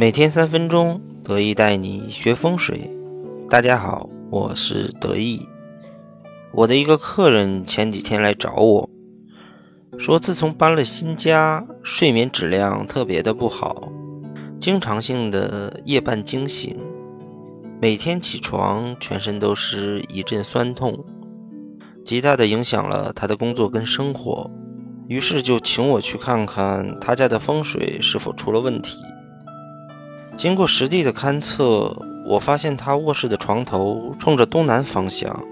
每天三分钟，得意带你学风水。大家好，我是得意。我的一个客人前几天来找我，说自从搬了新家，睡眠质量特别的不好，经常性的夜半惊醒，每天起床全身都是一阵酸痛，极大的影响了他的工作跟生活。于是就请我去看看他家的风水是否出了问题。经过实地的勘测，我发现他卧室的床头冲着东南方向，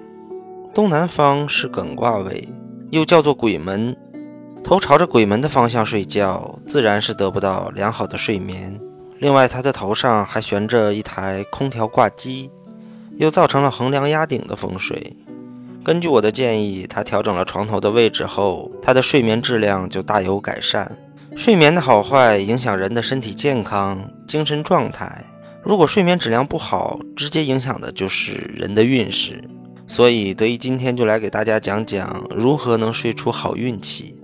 东南方是艮卦位，又叫做鬼门。头朝着鬼门的方向睡觉，自然是得不到良好的睡眠。另外，他的头上还悬着一台空调挂机，又造成了横梁压顶的风水。根据我的建议，他调整了床头的位置后，他的睡眠质量就大有改善。睡眠的好坏影响人的身体健康、精神状态。如果睡眠质量不好，直接影响的就是人的运势。所以，德一今天就来给大家讲讲如何能睡出好运气。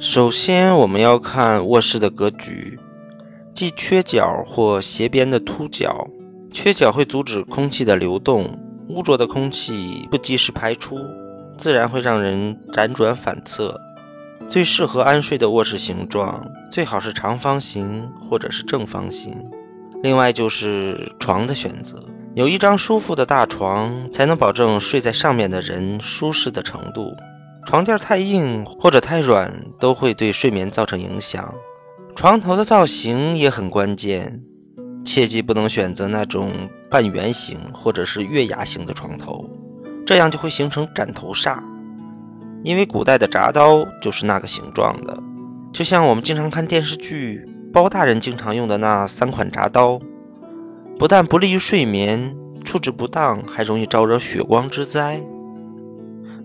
首先，我们要看卧室的格局，即缺角或斜边的凸角。缺角会阻止空气的流动。污浊的空气不及时排出，自然会让人辗转反侧。最适合安睡的卧室形状，最好是长方形或者是正方形。另外就是床的选择，有一张舒服的大床，才能保证睡在上面的人舒适的程度。床垫太硬或者太软，都会对睡眠造成影响。床头的造型也很关键。切记不能选择那种半圆形或者是月牙形的床头，这样就会形成斩头煞。因为古代的铡刀就是那个形状的，就像我们经常看电视剧，包大人经常用的那三款铡刀，不但不利于睡眠，处置不当还容易招惹血光之灾。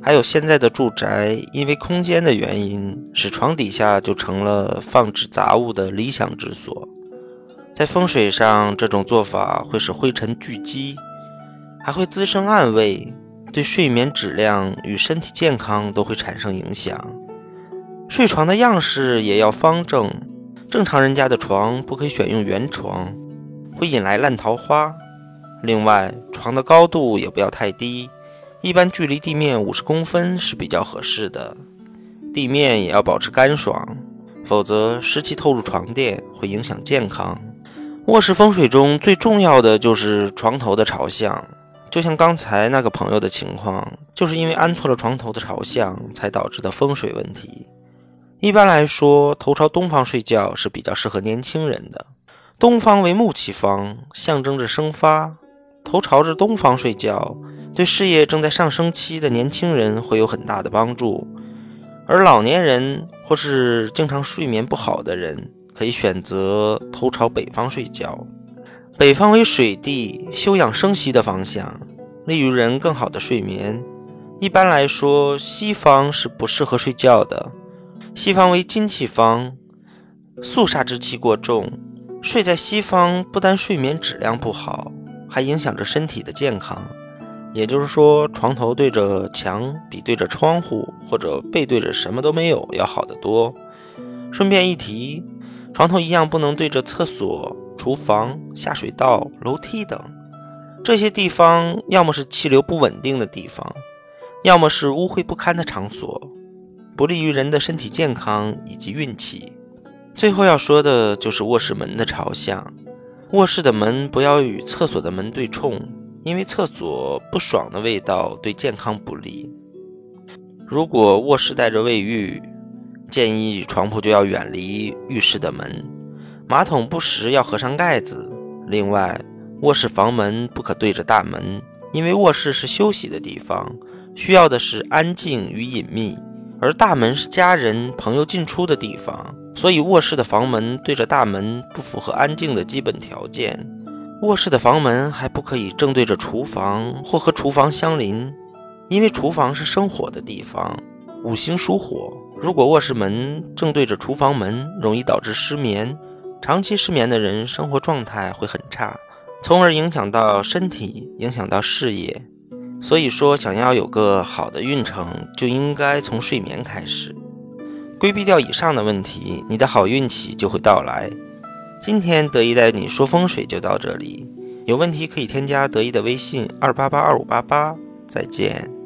还有现在的住宅，因为空间的原因，使床底下就成了放置杂物的理想之所。在风水上，这种做法会使灰尘聚积，还会滋生暗味，对睡眠质量与身体健康都会产生影响。睡床的样式也要方正，正常人家的床不可以选用圆床，会引来烂桃花。另外，床的高度也不要太低，一般距离地面五十公分是比较合适的。地面也要保持干爽，否则湿气透入床垫会影响健康。卧室风水中最重要的就是床头的朝向，就像刚才那个朋友的情况，就是因为安错了床头的朝向，才导致的风水问题。一般来说，头朝东方睡觉是比较适合年轻人的。东方为木气方，象征着生发，头朝着东方睡觉，对事业正在上升期的年轻人会有很大的帮助，而老年人或是经常睡眠不好的人。可以选择头朝北方睡觉，北方为水地，休养生息的方向，利于人更好的睡眠。一般来说，西方是不适合睡觉的。西方为金气方，肃杀之气过重，睡在西方不但睡眠质量不好，还影响着身体的健康。也就是说，床头对着墙比对着窗户或者背对着什么都没有要好得多。顺便一提。床头一样不能对着厕所、厨房、下水道、楼梯等这些地方，要么是气流不稳定的地方，要么是污秽不堪的场所，不利于人的身体健康以及运气。最后要说的就是卧室门的朝向，卧室的门不要与厕所的门对冲，因为厕所不爽的味道对健康不利。如果卧室带着卫浴，建议床铺就要远离浴室的门，马桶不时要合上盖子。另外，卧室房门不可对着大门，因为卧室是休息的地方，需要的是安静与隐秘，而大门是家人朋友进出的地方，所以卧室的房门对着大门不符合安静的基本条件。卧室的房门还不可以正对着厨房或和厨房相邻，因为厨房是生火的地方。五行属火，如果卧室门正对着厨房门，容易导致失眠。长期失眠的人，生活状态会很差，从而影响到身体，影响到事业。所以说，想要有个好的运程，就应该从睡眠开始。规避掉以上的问题，你的好运气就会到来。今天得意带你说风水就到这里，有问题可以添加得意的微信二八八二五八八，再见。